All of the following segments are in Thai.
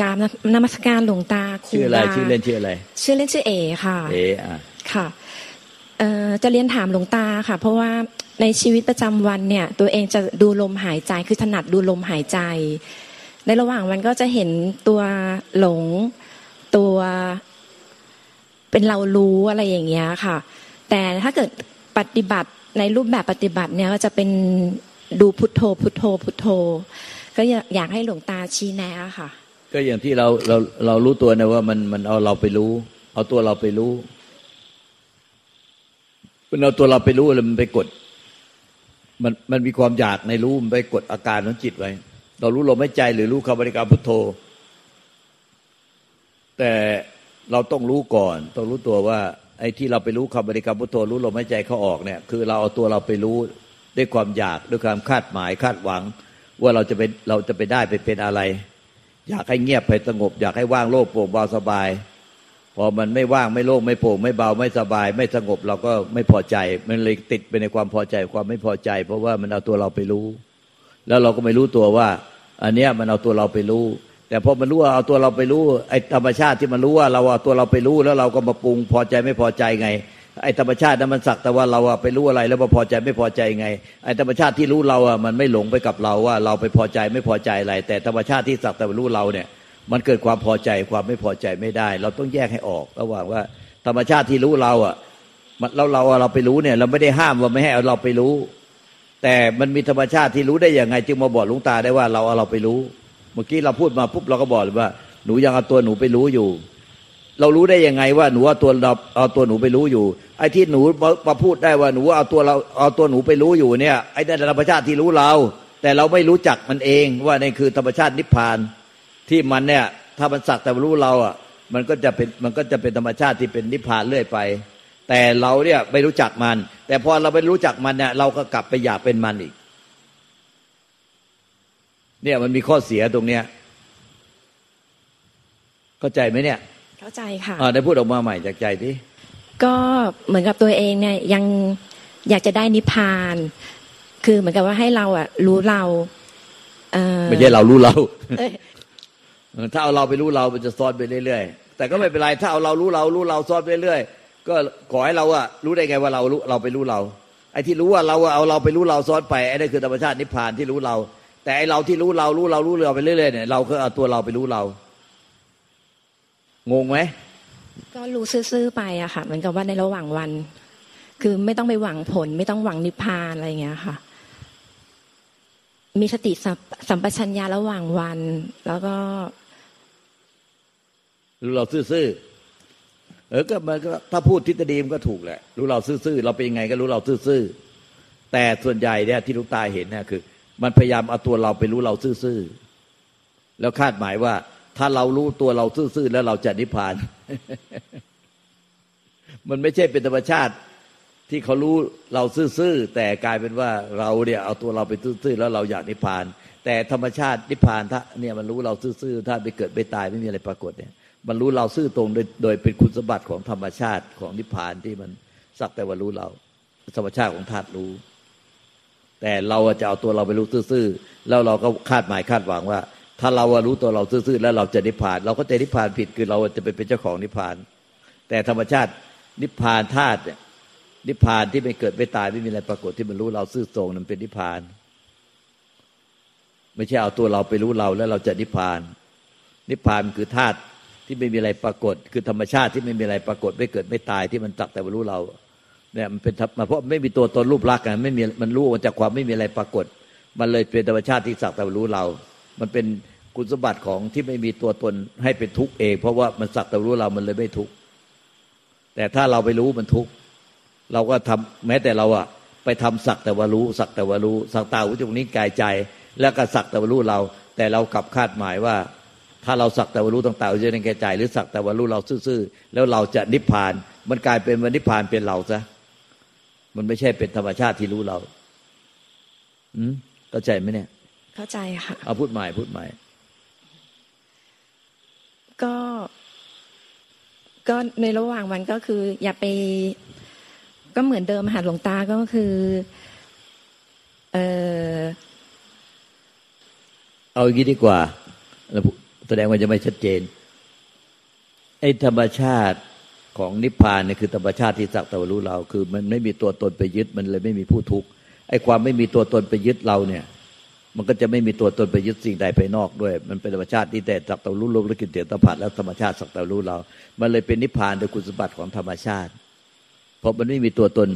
กราบนมัสการหลวงตาครูชื่ออะไรบาชื่อเล่นชื่ออะไร ชื่อเล่นชื่อเอค่ะ เออะค่ะเอ่อจะเรียนถามหลวงตาค่ะ เพราะว่าในชีวิตประจำวันเนี่ย ตัวเองจะดูลมหายใจคือถนัดดูลมหายใจ ในระหว่างวันก็จะเห็นตัวหลงตัวเป็นเรารู้อะไรอย่างเงี้ยค่ะ แต่ถ้าเกิดปฏิบัติในรูปแบบปฏิบัติเนี่ยก็จะเป็นดูพุทโธ พุทโธ พุทโธ ก็อยากอยากให้หลวงตาชี้แนะค่ะ ก็อย่างที่เราเราเรารู้ตัวนะว่ามันมันเอาเราไปรู้ เอาตัวเราไปรู้มันเอาตัวเราไปรู้แล้วมันไปกด มันมันมีความอยากในรู้มันไปกดอาการของจิตไว้ เรารู้ลมหายใจหรือรู้คำบริกรรมพุทโธ แต่เราต้องรู้ก่อน ต้องรู้ตัวว่า ไอ้ที่เราไปรู้คำบริกรรมพุทโธ รู้ลมหายใจเขาออกเนี่ย คือเราเอาตัวเราไปรู้ด้วยความอยากด้วยความคาดหมายคาดหวัง ว่าเราจะไปเราจะไปได้ไปเป็นอะไร อยากให้เงียบให้สงบ อยากให้ว่างโล่งโปร่งเบาสบาย พอมันไม่ว่างไม่โล่งไม่โปร่งไม่เบาไม่สบาย ไม่สงบเราก็ไม่พอใจ มันเลยติดไปในความพอใจความไม่พอใจ เพราะว่ามันเอาตัวเราไปรู้ แล้วเราก็ไม่รู้ตัวว่า อันเนี้ยมันเอาตัวเราไปรู้ แต่พอมันรู้ว่าเอาตัวเราไปรู้ไอ้ธรรมชาติที่มันรู้ว่าเราเอาตัวเราไปรู้แล้วเราก็มาปรุงพอใจไม่พอใจไงไอ้ธรรมชาตินั้นมันสักแต่ว่าเราอะไปรู้อะไรแล้วมาพอใจไม่พอใจไงไอ้ธรรมชาติที่รู้เราอะมันไม่หลงไปกับเราว่าเราไปพอใจไม่พอใจอะไร แต่ธรรมชาติที่สักแต่ว่ารู้เราเนี่ย มันเกิดความพอใจความไม่พอใจไม่ได้ เราต้องแยกให้ออกระหว่างว่า ธรรมชาติที่รู้เราอะมันเราเราเอาเราไปรู้เนี่ย เราไม่ได้ห้ามว่าไม่ให้เราไปรู้ แต่มันมีธรรมชาติที่รู้ได้ยังไง จึงมาบอกหลุงตาได้ว่าเราเอาเราไปรู้ เมื่อกี้เราพูดมาปุ๊บเราก็บอกเลยว่า หนูยังเอาตัวหนูไปรู้อยู่ เรารู้ได้ยังไงว่าหนูเอาตัวเราเอาตัวหนูไปรู้อยู่ ไอ้ที่หนูมามาพูดได้ว่าหนูเอาตัวเราเอาตัวหนูไปรู้อยู่เนี่ยไอ้นั่นธรรมชาติที่รู้เรา แต่เราไม่รู้จักมันเองว่านี่คือธรรมชาตินิพพานที่มันเนี่ยถ้ามันสักแต่รู้เราอะมันก็จะเป็นมันก็จะเป็นธรรมชาติที่เป็นนิพพานเรื่อยไป แต่เราเนี่ยไม่รู้จักมัน แต่พอเราไม่รู้จักมันเนี่ยเราก็กลับไปอยากเป็นมันอีก เนี่ยมันมีข้อเสียตรงเนี้ยเข้าใจไหมเนี่ย เข้าใจค่ะอ่าได้พูดออกมาใหม่จากใจที่ก็เหมือนกับตัวเองเนี่ยยังอยากจะได้นิพพาน คือเหมือนกับว่าให้เราอะ รู้เราเอ่อไม่ใช่เรารู้เราเอ้ยเออถ้าเอาเราไปรู้เรามันจะซ้อนไปเรื่อยๆแต่ก็ไม่เป็นไรถ้าเอาเรารู้เรารู้เราซ้อนไปเรื่อยๆ ก็ขอให้เราอะรู้ได้ไงว่าเรารู้เราไปรู้เรา ไอ้ที่รู้ว่าเราอะเอาเราไปรู้เราซ้อนไปไอ้นั่นคือธรรมชาตินิพพานที่รู้เรา แต่ไอ้เราที่รู้เรารู้เรารู้เราไปเรื่อยๆเนี่ยเราก็เอาตัวเราไปรู้เรา งงไหมก็รู้ซื่อๆไปอะค่ะ เหมือนกับว่าในระหว่างวัน คือไม่ต้องไปหวังผล ไม่ต้องหวังนิพพานอะไรอย่างเงี้ยค่ะ มีสติสัมสัมปชัญญะระหว่างวัน แล้วก็รู้เราซื่อๆ เออก็มันก็ถ้าพูดทฤษฎีมันก็ถูกแหละ รู้เราซื่อๆเราเป็นยังไงก็รู้เราซื่อๆแต่ส่วนใหญ่เนี่ยที่ลูกตาเห็นเนี่ยคือ มันพยายามเอาตัวเราไปรู้เราซื่อๆแล้วคาดหมายว่า ถ้าเรารู้ตัวเราซื่อๆแล้วเราจะนิพพาน มันไม่ใช่เป็นธรรมชาติที่เขารู้เราซื่อๆแต่กลายเป็นว่าเราเนี่ยเอาตัวเราไปซื่อๆแล้วเราอยากนิพพาน แต่ธรรมชาตินิพพานถ้าเนี่ยมันรู้เราซื่อๆถ้าไปเกิดไปตายไม่มีอะไรปรากฏเนี่ย มันรู้เราซื่อตรงโดยโดยเป็นคุณสมบัติของธรรมชาติของนิพพานที่มันสักแต่ว่ารู้เรา ธรรมชาติของธาตุรู้ แต่เราจะเอาตัวเราไปรู้ซื่อๆแล้วเราก็คาดหมายคาดหวังว่า ถ้าเรารู้ตัวเราซื่อๆแล้วเราจะนิพพาน เราก็จะนิพพานผิดคือเราจะไปเป็นเจ้าของนิพพาน แต่ธรรมชาตินิพพานธาตุเนี่ยนิพพานที่ไม่เกิดไม่ตายไม่มีอะไรปรากฏที่มันรู้เราซื่อตรงนั้นเป็นนิพพาน ไม่ใช่เอาตัวเราไปรู้เราแล้วเราจะนิพพาน นิพพานคือธาตุ ที่ไม่มีอะไรปรากฏ คือธรรมชาติที่ไม่มีอะไรปรากฏ ไม่เกิดไม่ตายที่มันจักแต่ว่ารู้เราเนี่ยมันเป็นธรรมเพราะไม่มีตัวตนรูปลักษณ์กันไม่มีมันรู้มาจากความไม่มีอะไรปรากฏ มันเลยเป็นธรรมชาติที่สักแต่ว่ารู้เรา มันเป็นคุณสมบัติของที่ไม่มีตัวตนให้เป็นทุกข์เอง เพราะว่ามันสักแต่รู้เรามันเลยไม่ทุกข์แต่ถ้าเราไปรู้มันทุกข์เราก็ทำแม้แต่เราอะไปทำสักแต่ว่ารู้ สักแต่ว่ารู้สักตาหูจมูกนิ้วกายใจ แล้วก็สักแต่ว่ารู้เรา แต่เรากลับคาดหมายว่า ถ้าเราสักแต่ว่ารู้ต่างๆจะในแก่ใจหรือสักแต่ว่ารู้เราซื่อๆแล้วเราจะนิพพาน มันกลายเป็นวันนิพพานเป็นเราซะมันไม่ใช่เป็นธรรมชาติที่รู้เรา อืมเข้าใจไหมเนี่ย เข้าใจค่ะเอาพูดใหม่พูดใหม่ ก็ก็ในระหว่างวันก็คือ อย่าไป ก็เหมือนเดิมหาหลวงตาก็คือ เออเอาอย่างนี้ดีกว่า แสดงว่าจะไม่ชัดเจน ไอ้ธรรมชาติของนิพพานเนี่ยคือธรรมชาติที่สักแต่ว่ารู้เรา คือมันไม่มีตัวตนไปยึดมันเลยไม่มีผู้ทุกข์ไอ้ความไม่มีตัวตนไปยึดเราเนี่ย มันก็จะไม่มีตัวตนไปยึดสิ่งใดภายนอกด้วย มันเป็นธรรมชาติที่แต่สักแต่รู้ลมและกินเตียตผัดแล้วธรรมชาติสักแต่รู้เรา มันเลยเป็นนิพพานโดยคุณสมบัติของธรรมชาติ เพราะมันไม่มีตัวตน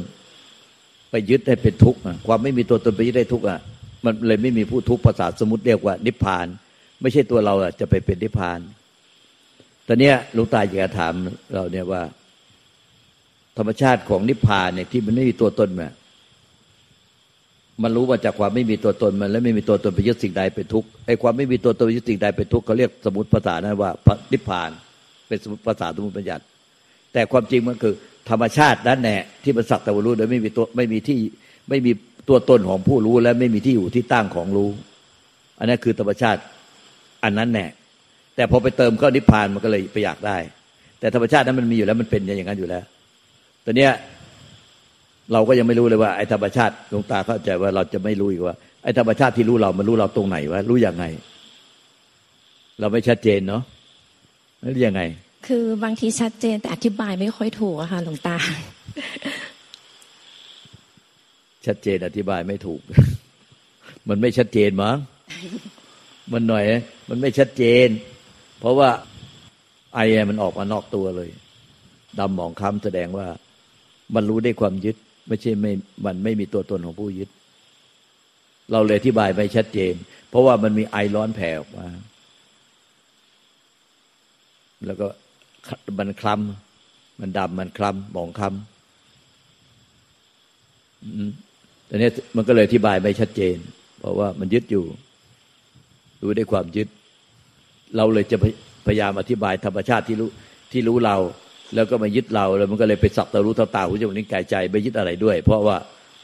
ไปยึดให้เป็นทุกข์ความไม่มีตัวตนไปยึดให้ทุกข์อะมันเลยไม่มีผู้ทุกข์ภาษาสมุติเรียกว่านิพพาน ไม่ใช่ตัวเราอะจะไปเป็นนิพพาน ตอนนี้ลุงตาอยากจะถามเราเนี่ยว่า ธรรมชาติของนิพพานเนี่ยที่มันไม่มีตัวตนมามันรู้มาจากความไม่มีตัวตนมัน แล้วไม่มีตัวตนไปยึดสิ่งใดเป็นทุกข์ไอ้ความไม่มีตัวตนไปยึดสิ่งใดเป็นทุกข์เขาเรียกสมุติภาษานั้นว่านิพพาน เป็นสมุติภาษาสมุติปัญญัติ แต่ความจริงมันคือ ธรรมชาตินั้นแน่ที่มันสักแต่ว่ารู้โดยไม่มีตัวไม่มีที่ไม่มีตัวตนของผู้รู้และไม่มีที่อยู่ที่ตั้งของรู้ อันนั้นคือธรรมชาติ อันนั้นแน่แต่พอไปเติมก็นิพพานมันก็เลยไปอยากได้ แต่ธรรมชาตินั้นมันมีอยู่แล้วมันเป็นอย่างนั้นอยู่แล้วตอนเนี้ยเราก็ยังไม่รู้เลยว่าไอ้ธรรมชาติหลวงตาเข้าใจว่าเราจะไม่รู้อีกว่าไอ้ธรรมชาติที่รู้เรา มันรู้เราตรงไหนวะรู้ยังไง เราไม่ชัดเจนเนาะรู้ยังไง คือบางทีชัดเจนแต่อธิบายไม่ค่อยถูกอะค่ะหลวงตา ชัดเจนอธิบายไม่ถูก มันไม่ชัดเจนมั้ง มันหน่อย มันไม่ชัดเจน เพราะว่าไอมันออกมานอกตัวเลยดำหมองค้ำแสดงว่ามันรู้ได้ความยึด ไม่ใช่ไม่มันไม่มีตัวตนของผู้ยึด เราเลยอธิบายไม่ชัดเจน เพราะว่ามันมีไอร้อนแผ่ออกมา แล้วก็มันคล้ำมันดำมันคล้ำหมองคล้ำแต่นี้มันก็เลยอธิบายไม่ชัดเจน เพราะว่ามันยึดอยู่ รู้ได้ความยึด เราเลยจะพยายามอธิบายธรรมชาติที่รู้ที่รู้เรา แล้วก็มายึดเราแล้วมันก็เลยไปสับตารู้ตาตาหูจมูกนิ้วกายใจไปยึดอะไรด้วย เพราะว่า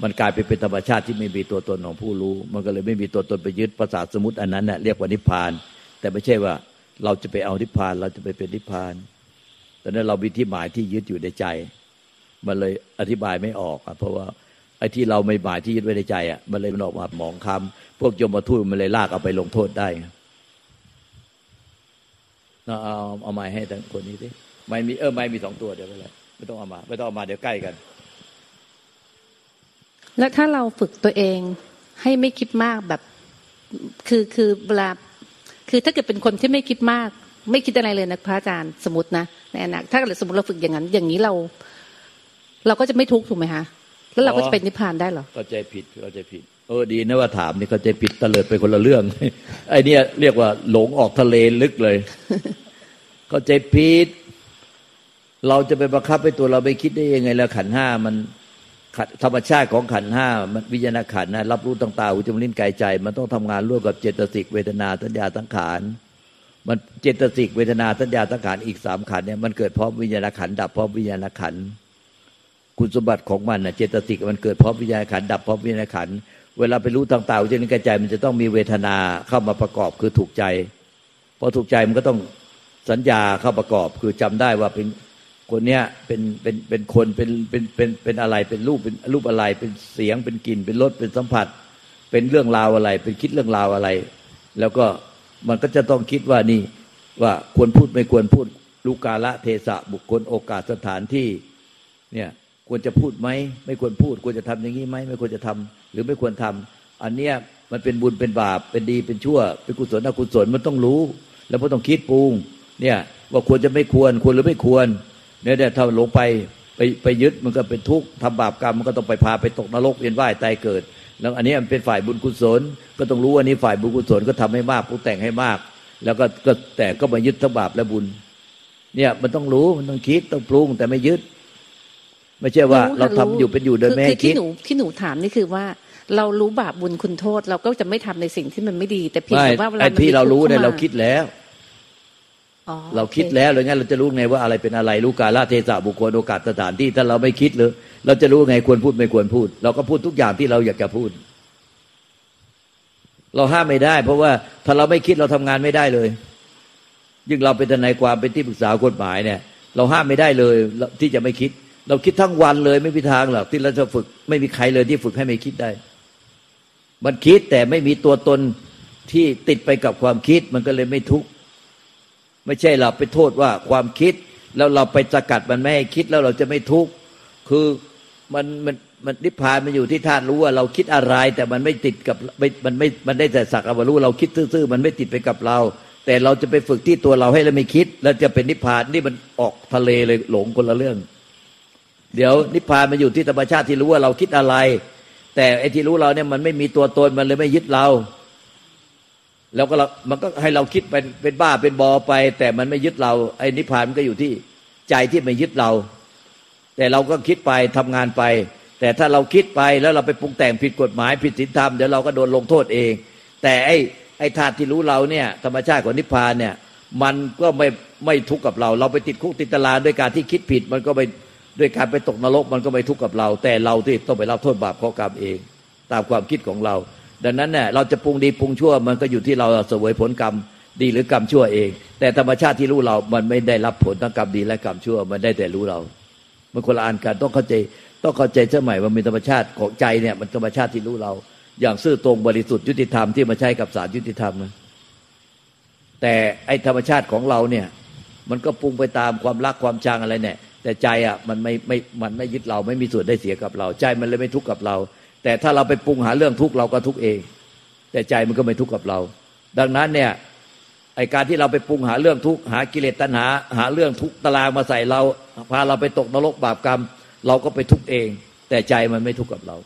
มันกลายไปเป็นธรรมชาติที่ไม่มีตัวตนของผู้รู้ มันก็เลยไม่มีตัวตนไปยึดภาษาสมุติอันนั้นเน่ยเรียกว่านิพพาน แต่ไม่ใช่ว่าเราจะไปเอานิพพาน เราจะไปเป็นนิพพานแต่นั้นเรามีที่หมายที่ยึดอยู่ในใจ มันเลยอธิบายไม่ออกอะเพราะว่า ไอ้ที่เราไม่หมายที่ยึดไว้ในใจอะมันเลยมันออกมาหมองคำพวกโยมมาทูตมันเลยลากเอาไปลงโทษได้เอาเอาเอาไม้ให้ทั้งคนนี้สิไม้มีเออไม้มีสองตัวเดี๋ยวไปเลยไม่ต้องเอามา ไม่ต้องเอามาเดี๋ยวใกล้กัน แล้วถ้าเราฝึกตัวเองให้ไม่คิดมากแบบ คือคือเวลาคือถ้าเกิดเป็นคนที่ไม่คิดมาก ไม่คิดอะไรเลยนะพระอาจารย์สมมตินะในอนาคตถ้าสมมติเราฝึกอย่างนั้น อย่างนี้เรา เราก็จะไม่ทุกข์ถูกไหมคะ แล้วเราก็จะเป็นนิพพานได้หรอก็ใจผิดก็ใจผิดเออดีนะว่าถามนี่ก็ใจผิดเตลิดไปคนละเรื่องไอ้นี่เรียกว่าหลงออกทะเลลึกเลยก็ใจผิดเราจะไปบังคับให้ตัวเราไปคิดได้ยังไงแล้วขันห้ามันธรรมชาติของขันห้ามันวิญญาณขันนะรับรู้ต่างๆอุจมลิ้นกายใจ มันต้องทำงานร่วมกับเจตสิกเวทนาสัญญาสังขารมันเจตสิกเวทนาสัญญาสังขารอีกสามขันเนี่ยมันเกิดพร้อมวิญญาณขันดับพร้อมวิญญาณขัน คุณสมบัติของมันนะเจตสิกมันเกิดพร้อมวิญญาณขันดับพร้อมวิญญาณขันเวลาไปรู้ต่างๆอุจจาระกายใจมันจะต้องมีเวทนาเข้ามาประกอบคือถูกใจพอถูกใจมันก็ต้องสัญญาเข้าประกอบ คือจำได้ว่าเป็นคนเนี้ยเป็นเป็นเป็นคนเป็นเป็นเป็นเป็นอะไรเป็นรูปเป็นรูปอะไร เป็นเสียงเป็นกลิ่นเป็นรสเป็นสัมผัส เป็นเรื่องราวอะไร เป็นคิดเรื่องราวอะไร แล้วก็มันก็จะต้องคิดว่านี่ว่าควรพูดไม่ควรพูดลูกาละเทศะบุคคลโอกาสสถานที่เนี่ย ควรจะพูดไหมไม่ควรพูด ควรจะทำอย่างนี้ไหมไม่ควรจะทำหรือไม่ควรทำอันเนี้ยมันเป็นบุญเป็นบาปเป็นดีเป็นชั่ว เป็นกุศลอกุศลมันต้องรู้ แล้วก็ต้องคิดปรุงเนี่ยว่าควรจะไม่ควรควรหรือไม่ควรเนี่ยเนี่ยถ้าหลงไปไปไปยึดมันก็เป็นทุกข์ทำบาปกรรมมันก็ต้องไปพาไปตกนรกเวียนว่ายตายเกิด แล้วอันนี้มันเป็นฝ่ายบุญกุศล ก็ต้องรู้อันนี้ฝ่ายบุญกุศลก็ทำให้มากปรุงแต่งให้มาก แล้วก็ก็แต่ก็มายึดทั้งบาปและบุญ เนี่ยมันต้องรู้มันต้องคิดต้องปรุงแต่ไม่ยึด ไม่ใช่ว่าเราทำอยู่เป็นอยู่โดยไม่คิดที่หนูที่หนูถามนี่คือว่า เรารู้บาปบุญคุณโทษ เราก็จะไม่ทำในสิ่งที่มันไม่ดี แต่เพียงแต่ว่าเวลาที่เรารู้เนี่ยเราคิดแล้วเราคิดแล้วเลยงั้นเราจะรู้ไงว่าอะไรเป็นอะไรรู้กาลเทศะบุคคลโอกาสสถานที่ถ้าเราไม่คิดเลยเราจะรู้ไงควรพูดไม่ควรพูด เราก็พูดทุกอย่างที่เราอยากจะพูด เราห้ามไม่ได้ เพราะว่าถ้าเราไม่คิดเราทำงานไม่ได้เลย ยิ่งเราเป็นทนายความเป็นที่ปรึกษากฎหมายเนี่ย เราห้ามไม่ได้เลยที่จะไม่คิด เราคิดทั้งวันเลยไม่มีทางหรอกที่เราจะฝึก ไม่มีใครเลยที่ฝึกให้ไม่คิดได้ มันคิดแต่ไม่มีตัวตนที่ติดไปกับความคิดมันก็เลยไม่ทุกข์ไม่ใช่เราไปโทษว่าความคิด แล้วเราไปสกัดมันไม่ให้คิดแล้วเราจะไม่ทุกข์คือมันมันมันนิพพานมันอยู่ที่ท่านรู้ว่าเราคิดอะไร แต่มันไม่ติดกับไม่มันไม่มันได้แต่สักว่ารู้เราคิดซื่อๆมันไม่ติดไปกับเรา แต่เราจะไปฝึกที่ตัวเราให้เราไม่คิด แล้วจะเป็นนิพพานนี่มันออกทะเลเลยหลงคนละเรื่อง เดี๋ยวนิพพานมันอยู่ที่ธรรมชาติที่รู้ว่าเราคิดอะไร แต่ไอ้ที่รู้เราเนี่ยมันไม่มีตัวตนมันเลยไม่ยึดเรา แล้วก็เรามันก็ให้เราคิดเป็นเป็นบ้าเป็นบอไป แต่มันไม่ยึดเราไอ้นิพพานมันก็อยู่ที่ใจที่ไม่ยึดเรา แต่เราก็คิดไปทำงานไป แต่ถ้าเราคิดไปแล้วเราไปปรุงแต่งผิดกฎหมายผิดศีลธรรมเดี๋ยวเราก็โดนลงโทษเอง แต่ไอ้ไอ้ธาตุที่รู้เราเนี่ย ธรรมชาติของนิพพานเนี่ย มันก็ไม่ไม่ทุกข์กับเรา เราไปติดคุกติดตารางด้วยการที่คิดผิดมันก็ไป ด้วยการไปตกนรกมันก็ไม่ทุกข์กับเรา แต่เราที่ต้องไปรับโทษบาปข้อกรรมเอง ตามความคิดของเรา ดังนั้นเนี่ยเราจะปรุงดีปรุงชั่วมันก็อยู่ที่เราเสวยผลกรรมดีหรือกรรมชั่วเอง แต่ธรรมชาติที่รู้เรา มันไม่ได้รับผลทั้งกรรมดีและกรรมชั่ว มันได้แต่รู้เรามันคนละอันกันต้องเข้าใจต้องเข้าใจเสมัยว่ามีธรรมชาติของใจเนี่ยมันธรรมชาติที่รู้เรา อย่างซื่อตรงบริสุทธิ์ยุติธรรมที่มาใช้กับสารยุติธรรมนะแต่ไอธรรมชาติของเราเนี่ย มันก็ปรุงไปตามความรักความชังอะไรเนี่ย แต่ใจอะมันไม่ไม่มันไม่ยึดเราไม่มีส่วนได้เสียกับเรา ใจมันเลยไม่ทุกข์กับเรา แต่ถ้าเราไปปรุงหาเรื่องทุกข์เราก็ทุกข์เอง แต่ใจมันก็ไม่ทุกข์กับเรา ดังนั้นเนี่ยไอการที่เราไปปรุงหาเรื่องทุกข์หากิเลสตัณหา หาเรื่องทุกข์ตารางมาใส่เราพาเราไปตกนรกบาปกรรม เราก็ไปทุกข์เอง แต่ใจมันไม่ทุกข์กับเรา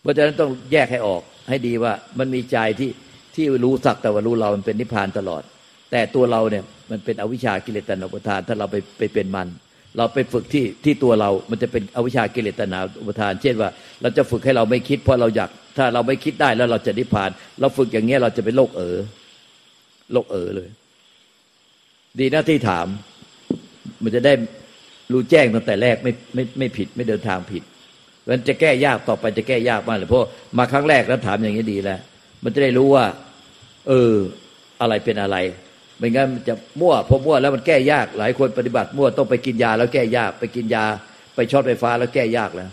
เพราะฉะนั้นต้องแยกให้ออกให้ดีว่ามันมีใจที่ที่รู้สักแต่ว่ารู้เรามันเป็นนิพพานตลอด แต่ตัวเราเนี่ยมันเป็นอวิชากิเลสตนาอุปทาน ถ้าเราไปไปเป็นมัน เราไปฝึกที่ที่ตัวเรา มันจะเป็นอวิชากิเลสตนาอุปทาน เช่นว่า เราจะฝึกให้เราไม่คิด เพราะเราอยาก ถ้าเราไม่คิดได้แล้วเราจะนิพพาน เราฝึกอย่างเงี้ยเราจะเป็นโลกเอ๋อโลกเอ๋อเลย ดีนะที่ถาม มันจะได้รู้แจ้งตั้งแต่แรกไม่ไม่ไม่ผิดไม่เดินทางผิดมันจะแก้ยากต่อไปจะแก้ยากมากเลยเพราะมาครั้งแรกแล้วถามอย่างนี้ดีแล้ว มันจะได้รู้ว่า เออ อะไรเป็นอะไร ไม่งั้นมันจะมั่วพอมั่วแล้วมันแก้ยาก หลายคนปฏิบัติมั่วต้องไปกินยาแล้วแก้ยาก ไปกินยา ไปช็อตไฟฟ้าแล้วแก้ยากแล้ว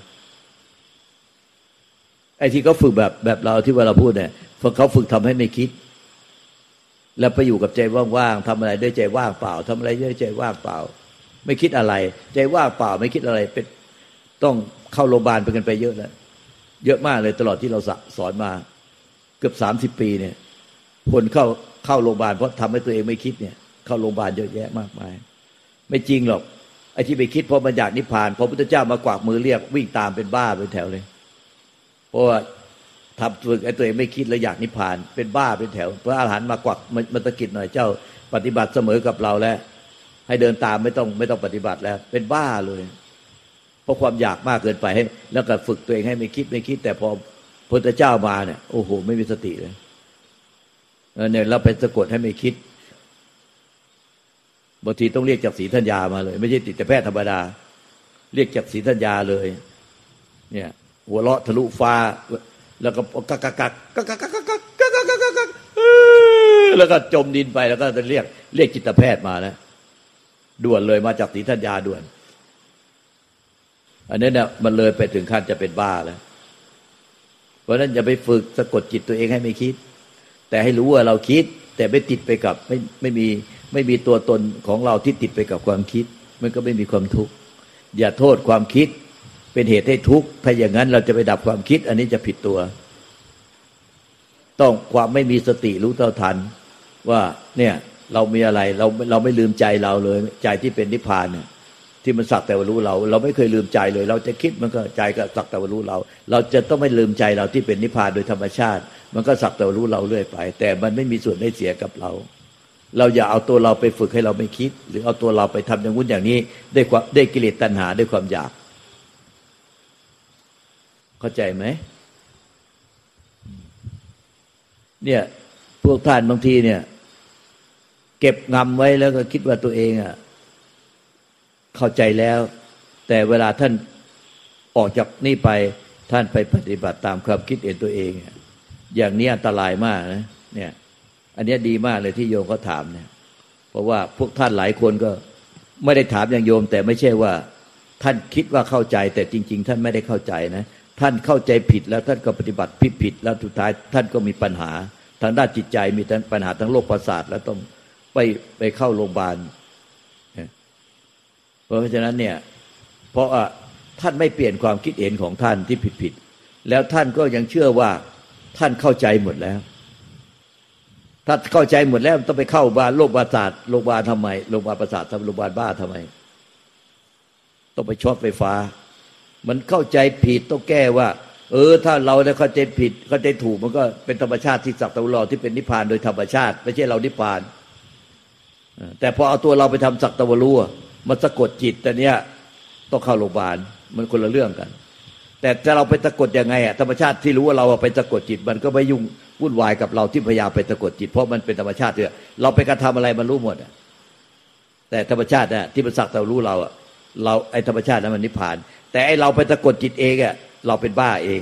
ไอ้ที่เขาฝึกแบบแบบเราที่เว่าพูดเนี่ยเขาฝึกทำให้ไม่คิด แล้วไปอยู่กับใจว่างๆทำอะไรด้วยใจว่างเปล่าทำอะไรด้วยใจว่างเปล่า ไม่คิดอะไร ใจว่างเปล่า ไม่คิดอะไรเป็นต้องเข้าโรงพยาบาลไปกันไปเยอะแล้วเยอะมากเลยตลอดที่เราสอนมา เกือบสามสิบปีเนี่ย คนเข้า เข้าโรงพยาบาลเพราะทำให้ตัวเองไม่คิดเนี่ย เข้าโรงพยาบาลเยอะแยะมากมาย ไม่จริงหรอกไอ้ที่ไปคิดเพราะมันอยากนิพพานพอพุทธเจ้ามากวากมือเรียกวิ่งตามเป็นบ้าเป็นแถวเลย เพราะว่าทำฝึกไอ้ตัวเองไม่คิดแล้วอยากนิพพาน เป็นบ้าเป็นแถวพระอาหารหันต์มากวักมันตะกิดหน่อยเจ้า ปฏิบัติเสมอกับเราแล้ว ให้เดินตามไม่ต้องไม่ต้องปฏิบัติแล้ว เป็นบ้าเลย เพราะความอยากมากเกินไปให้แล้วก็ฝึกตัวเองให้ไม่คิดไม่คิด แต่พอพระเจ้ามาเนี่ยโอ้โห ไม่มีสติเลย เนี่ยเราไปสะกดให้ไม่คิดบางทีต้องเรียกจากสีธัญญามาเลย ไม่ใช่ติดแต่แพทย์ธรรมดา เรียกจากสีธัญญาเลย เนี่ย หัวเราะทะลุฟ้า แล้วก็กักกักกักกักกักกักกักกักกักกักกักแล้วก็จมดินไปแล้วก็จะเรียก เรียกจิตแพทย์มาแล้วด่วนเลยมาจากสีธัญญาด่วน อันนี้เนี่ยมันเลยไปถึงขั้นจะเป็นบ้าแล้ว เพราะนั้นอย่าไปฝึกสะกดจิตตัวเองให้ไม่คิด แต่ให้รู้ว่าเราคิด แต่ไม่ติดไปกับไม่ไม่มีไม่มีตัวตนของเราที่ติดไปกับความคิด มันก็ไม่มีความทุกข์อย่าโทษความคิดเป็นเหตุให้ทุกข์ถ้าอย่างนั้นเราจะไปดับความคิด อันนี้จะผิดตัว ต้องความไม่มีสติรู้เท่าทัน ว่าเนี่ยเรามีอะไรเราเราไม่ลืมใจเราเลย ใจที่เป็นนิพพานเนี่ย ที่มันสักแต่ว่ารู้เรา เราไม่เคยลืมใจเลย เราจะคิดมันก็ใจก็สักแต่ว่ารู้เรา เราจะต้องไม่ลืมใจเราที่เป็นนิพพานโดยธรรมชาติ มันก็สักแต่ว่ารู้เราเรื่อยไป แต่มันไม่มีส่วนได้เสียกับเรา เราอย่าเอาตัวเราไปฝึกให้เราไม่คิด หรือเอาตัวเราไปทำอย่างนู้นอย่างนี้ได้ความได้กิเลสตัณหาด้วยความอยาก เข้าใจไหมเนี่ยพวกท่านบางทีเนี่ย เก็บงำไว้แล้วก็คิดว่าตัวเองอะ เข้าใจแล้ว แต่เวลาท่านออกจากนี่ไปท่านไปปฏิบัติตามความคิดเองตัวเอง อย่างนี้อันตรายมากนะเนี่ย อันนี้ดีมากเลยที่โยมเขาถามเนี่ย เพราะว่าพวกท่านหลายคนก็ไม่ได้ถามอย่างโยม แต่ไม่ใช่ว่า ท่านคิดว่าเข้าใจ แต่จริง ๆ ท่านไม่ได้เข้าใจนะท่านเข้าใจผิดแล้วท่านก็ปฏิบัติผิดผิดแล้วสุดท้ายท่านก็มีปัญหา ทางด้านจิตใจมีปัญหาทั้งโรคประสาทแล้วต้องไปไปเข้าโรงพยาบาล เพราะฉะนั้นเนี่ยเพราะท่านไม่เปลี่ยนความคิดเห็นของท่านที่ผิดผิดแล้วท่านก็ยังเชื่อว่าท่านเข้าใจหมดแล้ว ถ้าเข้าใจหมดแล้วต้องไปเข้าบาโรคประสาทโรงพยาบาลทำไมโรงพยาบาลประสาททำโรงพยาบาลบ้าทำไม ต้องไปช็อตไฟฟ้า มันเข้าใจผิดต้องแก้ว่า เออ ถ้าเราได้เข้าใจผิดเข้าใจถูกมันก็เป็นธรรมชาติที่สักตะวันรอที่เป็นนิพพานโดยธรรมชาติ ไม่ใช่เรานิพพานแต่พอเอาตัวเราไปทำสักตะวันรู้ มันสะกดจิตแต่เนี้ยต้องเข้าโรงพยาบาลมันคนละเรื่องกัน แต่ถ้าเราไปสะกดยังไงอะธรรมชาติที่รู้ว่าเราไปสะกดจิต มันก็ไม่ยุ่งวุ่นวายกับเราที่พยายามไปสะกดจิต เพราะมันเป็นธรรมชาติเถอะเราไปกระทำอะไรมันรู้หมดแต่ธรรมชาติเนี่ยที่มันสักแต่รู้เราอะเราไอ้ธรรมชาตินั้นมันนิพพาน แต่ไอ้เราไปสะกดจิตเองอะเราเป็นบ้าเอง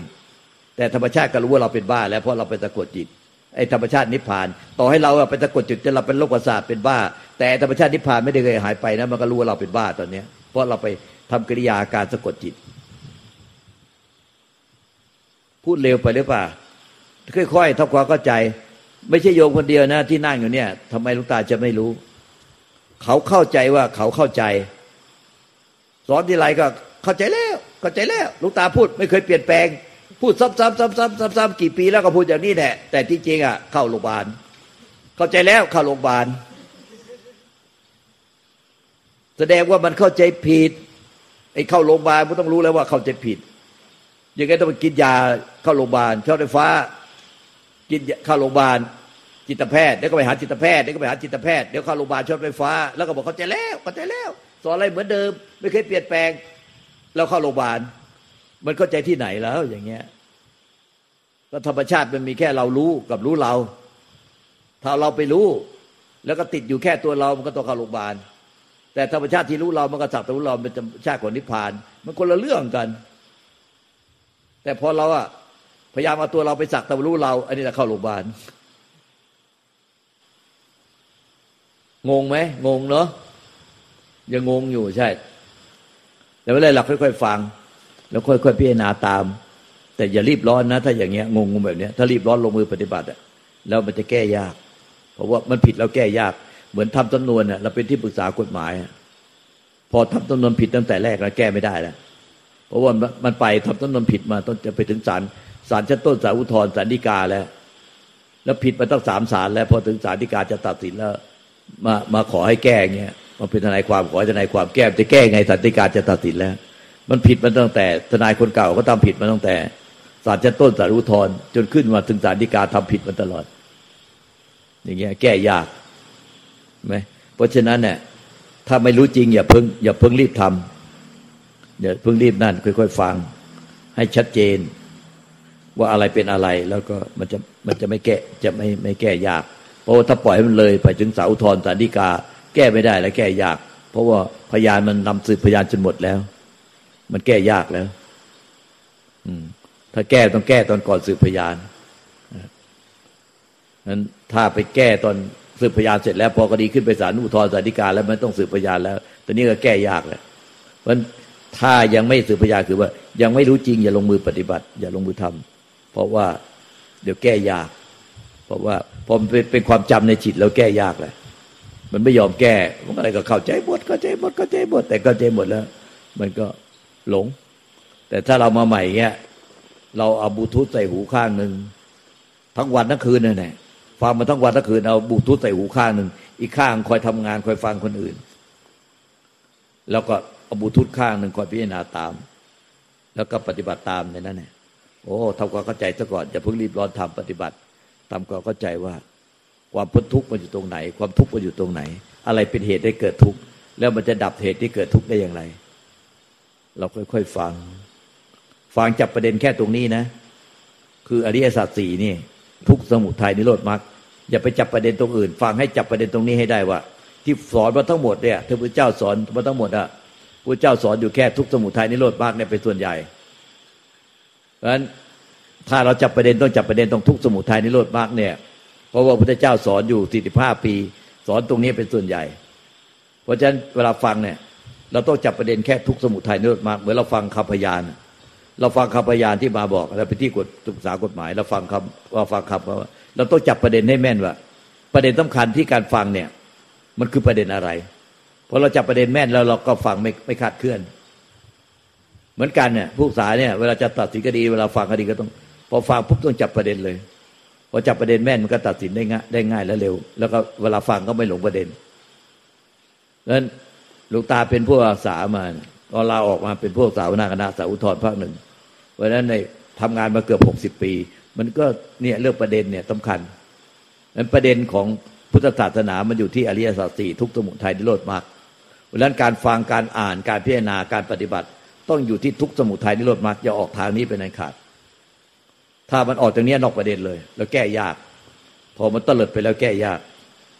แต่ธรรมชาติก็รู้ว่าเราเป็นบ้า แล้วเพราะเราไปสะกดจิต ไอ้ธรรมชาตินิพพาน ต่อให้เราไปสะกดจิตจนเราเป็นโรคประสาทเป็นบ้า แต่ธรรมชาตินิพพานไม่ได้เคยหายไปนะมันก็รู้ว่าเราเป็นบ้าตอนเนี้ย เพราะเราไปทำกิริยาการสะกดจิต พูดเร็วไปหรือเปล่าค่อยๆทำความเข้าใจ ไม่ใช่โยมคนเดียวนะ ที่นั่งอยู่เนี่ยทำไมลุงตาจะไม่รู้ เขาเข้าใจว่าเขาเข้าใจ สอนที่ไรก็เข้าใจแล้ว เข้าใจแล้วลุงตาพูด ไม่เคยเปลี่ยนแปลง พูดซ้ำๆๆๆๆๆกี่ปีแล้วก็พูดอย่างนี้แหละแต่ที่จริงอะเข้าโรงพยาบาลเข้าใจแล้วเข้าโรงพยาบาล แสดงว่ามันเข้าใจผิดไอ้เข้าโรงพยาบาลมันต้องรู้แล้วว่าเข้าใจผิดอยังไงต้องไปกินยาเข้าโรงพยาบาลช็อตไฟฟ้า กินเข้าโรงพยาบาลจิตแพทย์เดี๋ยวก็ไปหาจิตแพทย์เดี๋ยวก็ไปหาจิตแพทย์เดี๋ยวเข้าโรงพยาบาลช็อตไฟฟ้า แล้วก็บอกเข้าใจแล้วเข้าใจแล้วสอนอะไรเหมือนเดิม ไม่เคยเปลี่ยนแปลงแล้วเข้าโรงพยาบาล มันเข้าใจที่ไหนแล้วอย่างเงี้ยก็ธรรมชาติมันมีแค่เรารู้กับรู้เรา ถ้าเราไปรู้ แล้วก็ติดอยู่แค่ตัวเรา มันก็ต้องเข้าโรงพยาบาล แต่ธรรมชาติที่รู้เรา มันก็สักแต่รู้เราเป็นธรรมชาติของนิพพาน มันคนละเรื่องกัน แต่พอเราอะพยายามเอาตัวเราไปสักแต่รู้เรา อันนี้จะเข้าโรงพยาบาล งงไหมงงเนาะยังงงอยู่ใช่ แต่เลาหลักค่อยๆฟัง แล้วค่อยๆพิจารณาตาม แต่อย่ารีบร้อนนะ ถ้าอย่างเงี้ยงงแบบเนี้ยถ้ารีบร้อนลงมือปฏิบัติอะแล้วมันจะแก้ยาก เพราะว่ามันผิดแล้วแก้ยาก เหมือนทำจำนวนเน่ยเราเป็นที่ปรึกษากฎหมาย พอทำจำนวนผิดตั้งแต่แรกเราแก้ไม่ได้แล้วเพราะว่ามันไปทำจำนวนผิดมาต้องจะไปถึงศาลศาลชั้นต้นศาลอุทธรณ์ศาลฎีกาแล้ว แล้วผิดมาตั้งสามศาลแล้ว พอถึงศาลฎีกาจะตัดสินแล้ว มามาขอให้แก้เงี้ยมาเป็นทนายความขอให้ทนายความแก้จะแก้ไงศาลฎีกาจะตัดสินแล้ว มันผิดมาตั้งแต่ ทนายคนเก่าก็ทำผิดมาตั้งแต่ศาลชั้นต้นศาลอุทธรณ์จนขึ้นมาถึงศาลฎีกาทำผิดมาตลอด อย่างเงี้ยแก้ยากไหมเพราะฉะนั้นเนี่ยถ้าไม่รู้จริง อย่าเพิ่งอย่าเพิ่งรีบทำอย่าเพิ่งรีบนั่นค่อยๆฟัง ให้ชัดเจน ว่าอะไรเป็นอะไรแล้วก็มันจะมันจะไม่แก้จะไม่ไม่แก้ยาก เพราะว่าถ้าปล่อยให้มันเลยไปถึงสาอุทธรสาริกา แก้ไม่ได้และแก้ยาก เพราะว่าพยานมันนำสืบพยานจนหมดแล้ว มันแก้ยากแล้ว อืม ถ้าแก้ต้องแก้ตอนก่อนสืบพยานนั้นถ้าไปแก้ตอนสืบพยานเสร็จแล้ว พอคดีขึ้นไปศาลอุทธรณ์ศาลฎีกาแล้วมันต้องสืบพยานแล้วตอนนี้ก็แก้ยากแล้วเพราะถ้ายังไม่สืบพยานคือว่า ยังไม่รู้จริง อย่าลงมือปฏิบัติ อย่าลงมือทำเพราะว่าเดี๋ยวแก้ยาก เพราะว่าพอเป็นเป็นความจำในจิตแล้วแก้ยากเลยมันไม่ยอมแก้มันอะไรก็เข้าใจหมดเข้าใจหมดเข้าใจหมดแต่เข้าใจหมดแล้ว มันก็ หลง แต่ถ้าเรามาใหม่เงี้ย เราเอาบูทูธใส่หูข้างหนึ่งทั้งวันทั้งคืนนั่นแหละฟังมาทั้งวันทั้งคืนเอาบูทูธใส่หูข้างหนึ่งอีกข้างคอยทำงานคอยฟังคนอื่น แล้วก็เอาบูทูธข้างหนึ่งคอยพิจารณาตาม แล้วก็ปฏิบัติตามในนั้นแหละโอ้ทำความเข้าใจซะก่อนอย่าเพิ่งรีบร้อนทำปฏิบัติทำความเข้าใจว่าความพ้นทุกข์มันอยู่ตรงไหน ความทุกข์มันอยู่ตรงไหน อะไรเป็นเหตุให้เกิดทุกข์แล้วมันจะดับเหตุที่เกิดทุกข์ได้อย่างไร เราค่อยๆฟัง ฟังจับประเด็นแค่ตรงนี้นะ คืออริยสัจสี่นี่ ทุกสมุทัยนิโรธมรรคอย่าไปจับประเด็นตรงอื่น ฟังให้จับประเด็นตรงนี้ให้ได้ว่า ที่สอนมาทั้งหมดเนี่ยที่พระเจ้าสอนมาทั้งหมดอะพระเจ้าสอนอยู่แค่ทุกสมุทัยนิโรธมรรคเนี่ยเป็นส่วนใหญ่เพราะฉะนั้นถ้าเราจับประเด็นต้องจับประเด็นตรงทุกสมุทัยนิโรธมรรคเนี่ย เพราะว่าพระพุทธเจ้าสอนอยู่สี่สิบห้าปี สอนตรงนี้เป็นส่วนใหญ่ เพราะฉะนั้นเวลาฟังเนี่ย เราต้องจับประเด็นแค่ทุกสมุทัยนิโรธมากเหมือนเราฟังคำพยาน เราฟังคำพยานที่มาบอกเราไปที่กฎศึกษากฎหมาย เราฟังคำว่าฟังคำว่าเราต้องจับประเด็นให้แม่นว่า ประเด็นสำคัญที่การฟังเนี่ยมันคือประเด็นอะไรพอเราจับประเด็นแม่นแล้วเราก็ฟังไม่ไม่คาดเคลื่อน เหมือนกันเนี่ยผู้ศึกษาเนี่ยเวลาจะตัดสินคดีเวลาฟังคดีก็ต้อง พอฟังปุ๊บต้องจับประเด็นเลยพอจับประเด็นแม่นมันก็ตัดสินได้ง่ายได้ง่ายและเร็ว แล้วก็เวลาฟังก็ไม่หลงประเด็นนั้น ลวงตาเป็นผู้อาสามาตอนลาออกมาเป็นผู้สาวนาคณะสาวุทรภาคหนึ่งเพราะฉะนั้นในทำงานมาเกือบหกสิบปี มันก็เนี่ยเรื่องประเด็นเนี่ยสำคัญนั้นประเด็นของพุทธศาสนามันอยู่ที่อริยสัจสี่ทุกสมุทัยนิโรธมรรคเพราะฉะนั้นการฟังการอ่านการพิจารณาการปฏิบัติ ต้องอยู่ที่ทุกสมุทัยนิโรธมรรคอย่าออกทางนี้เป็นอันขาด ถ้ามันออกจากนี้นอกประเด็นเลย แล้วแก้ยาก พอมันตลิดไปแล้วแก้ยาก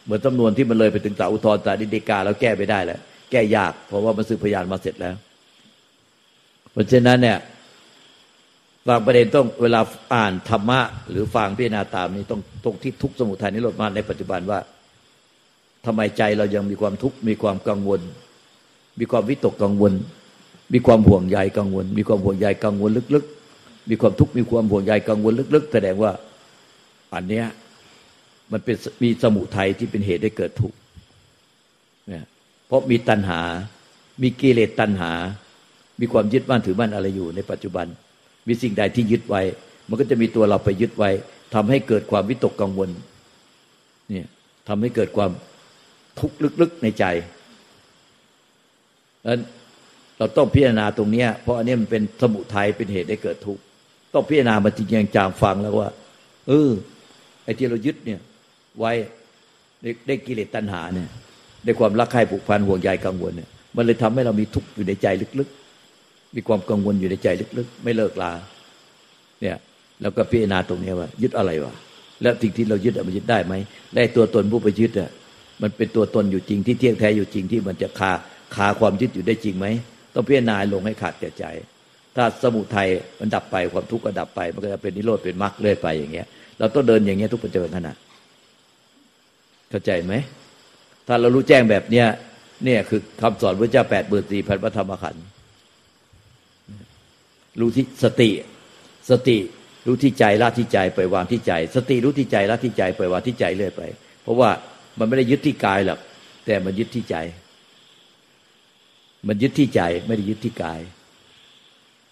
เหมือนจำนวนที่มันเลยไปถึงสาอุทธรสาดิเดกาแล้วแก้ไม่ได้แล้ว แก้ยาก เพราะว่ามันสืบพยานมาเสร็จแล้ว เพราะฉะนั้นเนี่ยบางประเด็นต้องเวลาอ่านธรรมะ หรือฟังพิจารณาตามนี้ต้องตรงที่ทุกสมุทัยนิโรธมาในปัจจุบันว่าทำไมใจเรายังมีความทุกข์มีความกังวล มีความวิตกกังวล มีความห่วงใยกังวล มีความห่วงใยกังวลลึกๆ มีความทุกข์มีความห่วงใยกังวลลึก ๆ แสดงว่าอันเนี้ยมันเป็นมีสมุทัยที่เป็นเหตุให้เกิดทุกข์ ราะมีตัณหา มีกิเลสตัณหา มีความยึดมั่นถือมั่นอะไรอยู่ในปัจจุบัน มีสิ่งใดที่ยึดไว้ มันก็จะมีตัวเราไปยึดไว้ทำให้เกิดความวิตกกังวล เนี่ยทำให้เกิดความทุกข์ลึกๆในใจนั้นเราต้องพิจารณาตรงนี้เพราะอันนี้มันเป็นสมุทัยเป็นเหตุให้เกิดทุกข์ต้องพิจารณามาจริงจางฟังแล้วว่า เออ ไอ้ที่เรายึดเนี่ย ไว้ได้กิเลสตัณหาเนี่ย ได้ความรักใคร่ผูกพันห่วงใยกังวลเนี่ยมันเลยทำให้เรามีทุกข์อยู่ในใจลึกๆ มีความกังวลอยู่ในใจลึกๆ ไม่เลิกลา เนี่ยแล้วก็พิจารณาตรงนี้ว่า ยึดอะไรวะแล้วสิ่งที่เรายึดมันยึดได้ไหมได้ตัวตนผู้ไปยึดอะมันเป็นตัวตนอยู่จริงที่เที่ยงแท้อยู่จริงที่มันจะคาคาความยึดอยู่ได้จริงไหมต้องพิจารณาลงให้ขาดแก่ใจ ถ้าสมุทัยมันดับไปความทุกข์ก็ดับไป มันก็จะเป็นนิโรธเป็นมรรคเรื่อยไปอย่างเงี้ย เราต้องเดินอย่างเงี้ยทุกปัจจุบันขณะเข้าใจไหม ถ้าเรารู้แจ้งแบบเนี้ยเนี่ยคือคำสอนพระเจ้าแปดเบอร์สี่พันพระธรรมขันธ์รู้ที่สติ สติรู้ที่ใจละที่ใจไปวางที่ใจ สติรู้ที่ใจละที่ใจไปวางที่ใจเรื่อยไป เพราะว่ามันไม่ได้ยึดที่กายหรอกแต่มันยึดที่ใจ มันยึดที่ใจไม่ได้ยึดที่กาย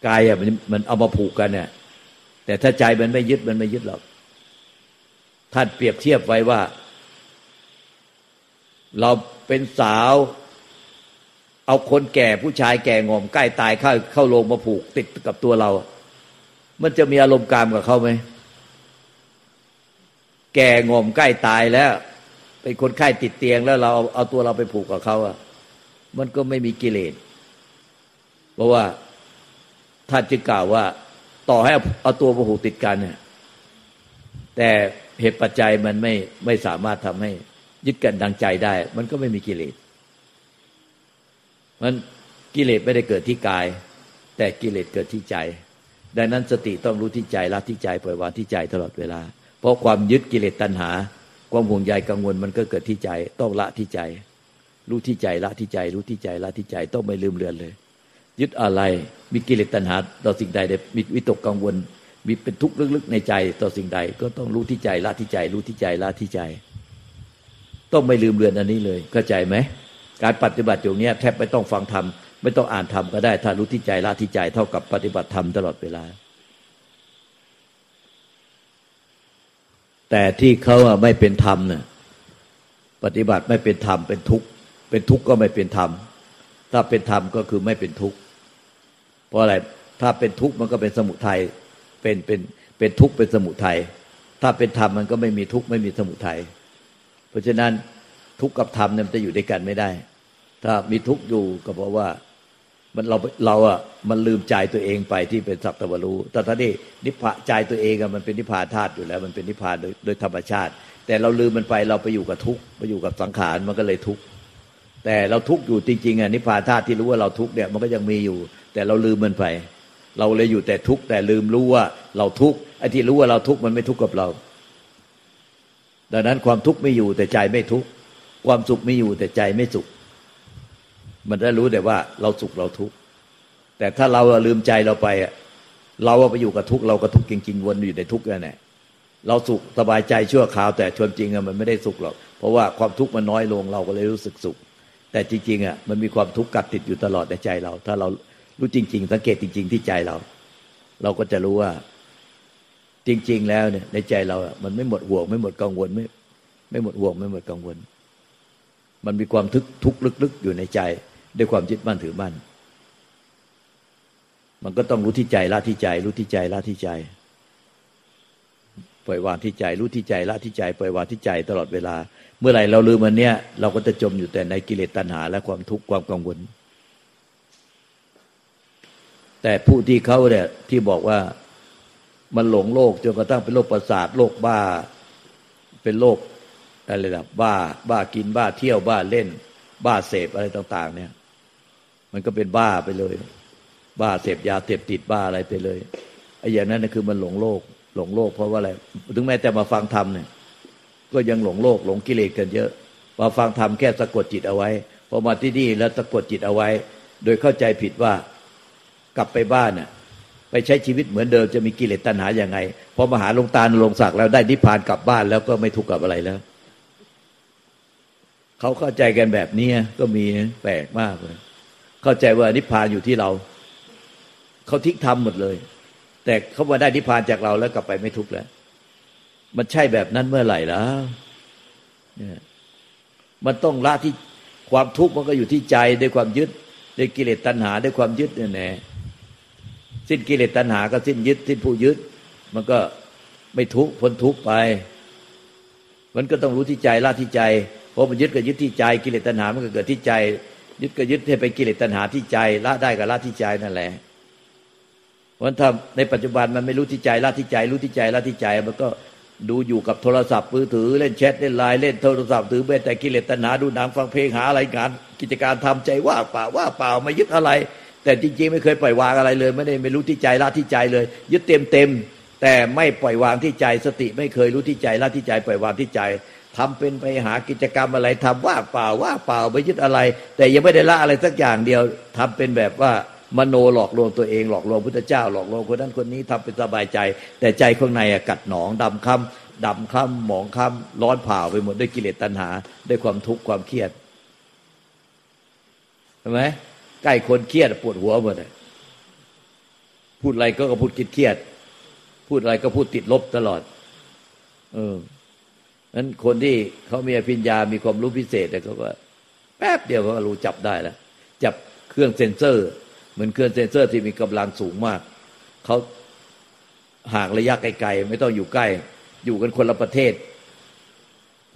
กายอะมันมันเอามาผูกกันเนี่ยแต่ถ้าใจมันไม่ยึดมันไม่ยึดหรอกท่านเปรียบเทียบไว้ว่า เราเป็นสาว เอาคนแก่ผู้ชายแก่งอมใกล้ตายเข้าเข้าโรงมาผูกติดกับตัวเรา มันจะมีอารมณ์กามกับเขาไหมแก่งอมใกล้ตายแล้ว เป็นคนไข้ติดเตียงแล้วเราเอาเอาตัวเราไปผูกกับเขาอะมันก็ไม่มีกิเลสเพราะว่าท่านจึงกล่าวว่า ต่อให้เอาตัวมาผูกติดกันเนี่ยแต่เหตุปัจจัยมันไม่ไม่สามารถทำให้ ยึดกันดังใจได้ มันก็ไม่มีกิเลสมันกิเลสไม่ได้เกิดที่กาย แต่กิเลสเกิดที่ใจ ดังนั้นสติต้องรู้ที่ใจละที่ใจปล่อยวางที่ใจตลอดเวลา เพราะความยึดกิเลสตัณหา ความห่วงใยกังวลมันก็เกิดที่ใจ ต้องละที่ใจ รู้ที่ใจละที่ใจ รู้ที่ใจละที่ใจต้องไม่ลืมเลือนเลย ยึดอะไรมีกิเลสตัณหา ต่อสิ่งใดมีวิตกกังวล มีเป็นทุกข์ลึกๆในใจต่อสิ่งใด ก็ต้องรู้ที่ใจละที่ใจ รู้ที่ใจละที่ใจ ต้องไม่ลืมเลือนอันนี้เลยเข้าใจไหมการปฏิบัติอย่างนี้แทบไม่ต้องฟังธรรมไม่ต้องอ่านธรรมก็ได้ถ้ารู้ที่ใจละที่ใจเท่ากับปฏิบัติธรรมตลอดเวลา แต่ที่เขาไม่เป็นธรรมเนี่ยปฏิบัติไม่เป็นธรรมเป็นทุกข์เป็นทุกข์ก็ไม่เป็นธรรมถ้าเป็นธรรมก็คือไม่เป็นทุกข์เพราะอะไรถ้าเป็นทุกข์มันก็เป็นสมุทัยเป็นเป็นเป็นทุกข์เป็นสมุทัยถ้าเป็นธรรมมันก็ไม่มีทุกข์ไม่มีสมุทัย เพราะฉะนั้นทุกข์กับธรรมเนี่ยมันจะอยู่ด้วยกันไม่ได้ ถ้ามีทุกข์อยู่ก็เพราะว่ามันเราเราอะมันลืมใจตัวเองไปที่เป็นสัพตวรู้แต่ถ้าที่นิพพานใจตัวเองอะมันเป็นนิพพานธาตุอยู่แล้ว มันเป็นนิพพานโดยโดยธรรมชาติ แต่เราลืมมันไปเราไปอยู่กับทุกข์ไปอยู่กับสังขารมันก็เลยทุกข์แต่เราทุกข์อยู่จริงๆอะนิพพานธาตุที่รู้ว่าเราทุกข์เนี่ยมันก็ยังมีอยู่ แต่เราลืมมันไป เราเลยอยู่แต่ทุกข์แต่ลืมรู้ว่าเราทุกข์ไอ้ที่รู้ว่าเราทุกข์มันไม่ทุกข์กับเรา ดังนั้นความทุกข์ไม่อยู่แต่ใจไม่ทุกข์ความสุขไม่อยู่แต่ใจไม่สุข มันได้รู้แต่ว่าเราสุขเราทุกข์แต่ถ้าเราลืมใจเราไปอะเราไปอยู่กับทุกข์เราก็ทุกข์จริงๆวนอยู่ในทุกข์นั่นแหละเราสุขสบายใจชั่วคราว แต่ชวนจริงอะมันไม่ได้สุขหรอกเพราะว่าความทุกข์มันน้อยลงเราก็เลยรู้สึกสุข แต่จริงๆอะมันมีความทุกข์กัดติดอยู่ตลอดในใจเรา ถ้าเรารู้จริง ๆ สังเกตจริง ๆ ที่ใจเรา เราก็จะรู้ว่า จริง ๆ แล้วเนี่ยในใจเราอะมันไม่หมดห่วง ไม่หมดกังวลไม่ไม่หมดห่วงไม่หมดกังวล มันมีความทุกข์ทุกข์ลึก ๆ อยู่ในใจ ด้วยความยึดมั่นถือมั่น มันก็ต้องรู้ที่ใจละที่ใจ รู้ที่ใจละที่ใจ ปล่อยวางที่ใจ รู้ที่ใจละที่ใจ ปล่อยวางที่ใจตลอดเวลา เมื่อไหร่เราลืมมันเนี้ยเราก็จะจมอยู่แต่ในกิเลสตัณหา และความทุกข์ความกังวล แต่ผู้ที่เขาเนี่ยที่บอกว่า มันหลงโลกจนกระทั่งเป็นโรคประสาทโรคบ้า เป็นโรคอะไรนะบ้า บ้ากินบ้าเที่ยวบ้าเล่น บ้าเสพอะไรต่าง ๆ เนี่ย มันก็เป็นบ้าไปเลย บ้าเสพยาเสพติดบ้าอะไรไปเลยไอ้อย่างนั้นนะคือมันหลงโลก หลงโลก เพราะว่าอะไรถึงแม้แต่มาฟังธรรมเนี่ย ก็ยังหลงโลก หลงกิเลสกันเยอะมาฟังธรรมแค่สะกดจิตเอาไว้พอมาที่นี่แล้วสะกดจิตเอาไว้ โดยเข้าใจผิดว่ากลับไปบ้านน่ะ ไปใช้ชีวิตเหมือนเดิมจะมีกิเลสตัณหาอย่างไงพอมาหาลงตาลลงศักแล้วได้นิพพานกลับบ้านแล้วก็ไม่ทุกข์กับอะไรแล้วเขาเข้าใจกันแบบนี้ก็มีแปลกมากเลย เข้าใจว่านิพพานอยู่ที่เราเขาทิ้งทำหมดเลย แต่เขามาได้นิพพานจากเราแล้วกลับไปไม่ทุกข์แล้ว มันใช่แบบนั้นเมื่อไหร่แล้วเนี่ยมันต้องละที่ความทุกข์มันก็อยู่ที่ใจด้วยความยึดด้วยกิเลสตัณหาด้วยความยึดเนี่ยแน่ สิ้นกิเลสตัณหาก็สิ้นยึด สิ้นผู้ยึด มันก็ไม่ทุกข์พ้นทุกข์ไป มันก็ต้องรู้ที่ใจละที่ใจเพราะมันยึดก็ยึดที่ใจกิเลสตัณหา มันก็เกิดที่ใจ ยึดก็ยึดให้ไปกิเลสตัณหาที่ใจละได้ก็ละที่ใจนั่นแหละพราะถ้าในปัจจุบันมันไม่รู้ที่ใจละที่ใจ รู้ที่ใจละที่ใจ มันก็ดูอยู่กับโทรศัพท์มือถือเล่นแชทเล่นไลน์เล่นโทรศัพท์ถือเบแต่กิเลสตัณหาดูหนังฟังเพลงหาอะไรงานกิจการทำใจว่าเปล่าว่าเปล่าไม่ยึดอะไร แต่จริง ๆ ไม่เคยปล่อยวางอะไรเลย ไม่ได้ไม่รู้ที่ใจละที่ใจเลย ยึดเต็มเต็มแต่ไม่ปล่อยวางที่ใจสติไม่เคยรู้ที่ใจละที่ใจปล่อยวางที่ใจทำเป็นไปหากิจกรรมอะไรทำว่าเปล่าว่าเปล่าไม่ยึดอะไร แต่ยังไม่ได้ละอะไรสักอย่างเดียวทำเป็นแบบว่ามโนหลอกลวงตัวเองหลอกลวงพุทธเจ้า หลอกลวงคนนั้นคนนี้ทำเป็นสบายใจ แต่ใจข้างในกัดหนองดำคำดำคำหมองคำร้อนเผาไปหมดด้วยกิเลสตัณหาด้วยความทุกข์ความเครียดเห็นไหม ใกล้คนเครียดปวดหัวหมดเลยพูดอะไรก็พูดคิดเครียด พูดอะไรก็พูดติดลบตลอด เออนั้นคนที่เขามีอภิญญา มีความรู้พิเศษแต่เขาก็แป๊บเดียวเขาก็รู้จับได้แล้วจับเครื่องเซ็นเซอร์ เหมือนเครื่องเซนเซอร์ที่มีกำลังสูงมากเขาห่างระยะไกลๆไม่ต้องอยู่ใกล้ อยู่กันคนละประเทศ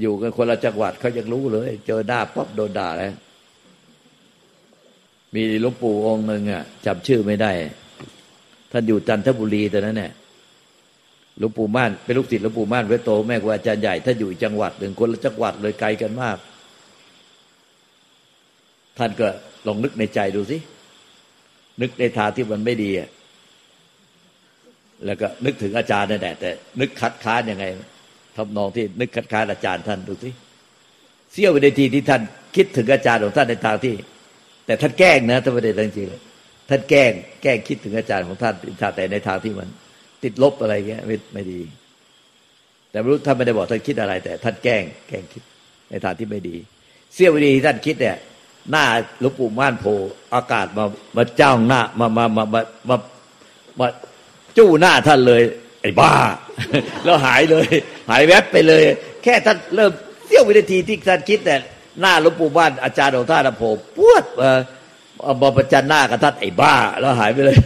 อยู่กันคนละจังหวัดเขายังรู้เลย เจอหน้าปั๊บโดนด่าแล้ว มีหลวงปู่องค์หนึ่งอะจำชื่อไม่ได้ ท่านอยู่จันทบุรีแต่นั้นเนี่ยหลวงปู่ม่านเป็นลูกศิษย์หลวงปู่ม่านเวโตแม่ครูอาจารย์ใหญ่ท่านอยู่จังหวัดหนึ่งคนละจังหวัดเลยไกลกันมาก ท่านก็ลองนึกในใจดูสินึกในทางที่มันไม่ดีแล้วก็นึกถึงอาจารย์นั่นแหละแต่ นึกคัดค้านยังไงทำนองที่นึกคัดค้านอาจารย์ท่านดูสิเสี้ยววินาทีที่ท่านคิดถึงอาจารย์ของท่านในทางที่ แต่ท่านแกล้งนะท่านไม่ได้จริงๆท่านแกล้งแกล้งคิดถึงอาจารย์ของท่านแต่ในทางที่มัน ติดลบอะไรเงี้ยไม่ไม่ดี แต่ไม่รู้ท่านไม่ได้บอกท่านคิดอะไร แต่ท่านแกล้งแกล้งคิดในทางที่ไม่ดี เสี้ยววินาทีที่ท่านคิดเนี่ย หน้าหลวงปู่ม่านโพอากาศมามาเจ้าหน้ามามามามามามาจู้หน้าท่านเลย ไอ้บ้า แล้วหายเลย หายแวบไปเลย แค่ท่านเริ่มเสี้ยววินาทีที่ท่านคิดแต่ หน้าหลวงปู่ม่านอาจารย์ของท่านโผล่ปวดมามาประจันหน้ากับท่านไอ้บ้า แล้วหายไปเลย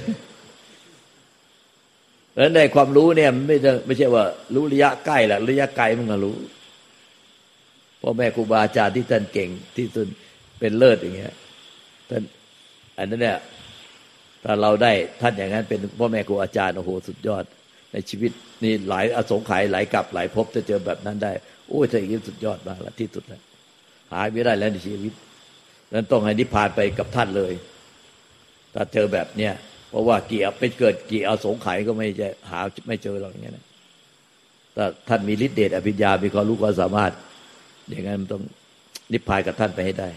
แล้วในความรู้เนี่ยไม่ใช่ไม่ใช่ว่า รู้ระยะใกล้แหละระยะไกลมันก็รู้พ่อแม่ครูบาอาจารย์ที่ท่านเก่งที่สุดเป็นเลิศอย่างเงี้ยท่านอันนั้นเนี่ยถ้าเราได้ท่านอย่างนั้นเป็นพ่อแม่ครูอาจารย์โอ้โหสุดยอด ในชีวิตนี่หลายอสงไขยหลายกลับหลายภพจะเจอแบบนั้นได้ โอ้ยถ้าอย่างนี้สุดยอดมากละที่สุดแล้ว หายไม่ได้แล้วในชีวิตนั้นต้องให้นิพพานไปกับท่านเลย ถ้าเจอแบบเนี้ยเพราะว่าเกี่ยวเป็นเกิดกี่อสงไขยก็ไม่จะหาไม่เจอหรอกอย่างเงี้ยตถ้าท่านมีฤทธิเดชอภิญญามีความรู้ความสามารถ อย่างนั้นมันต้องนิพพานกับท่านไปให้ได้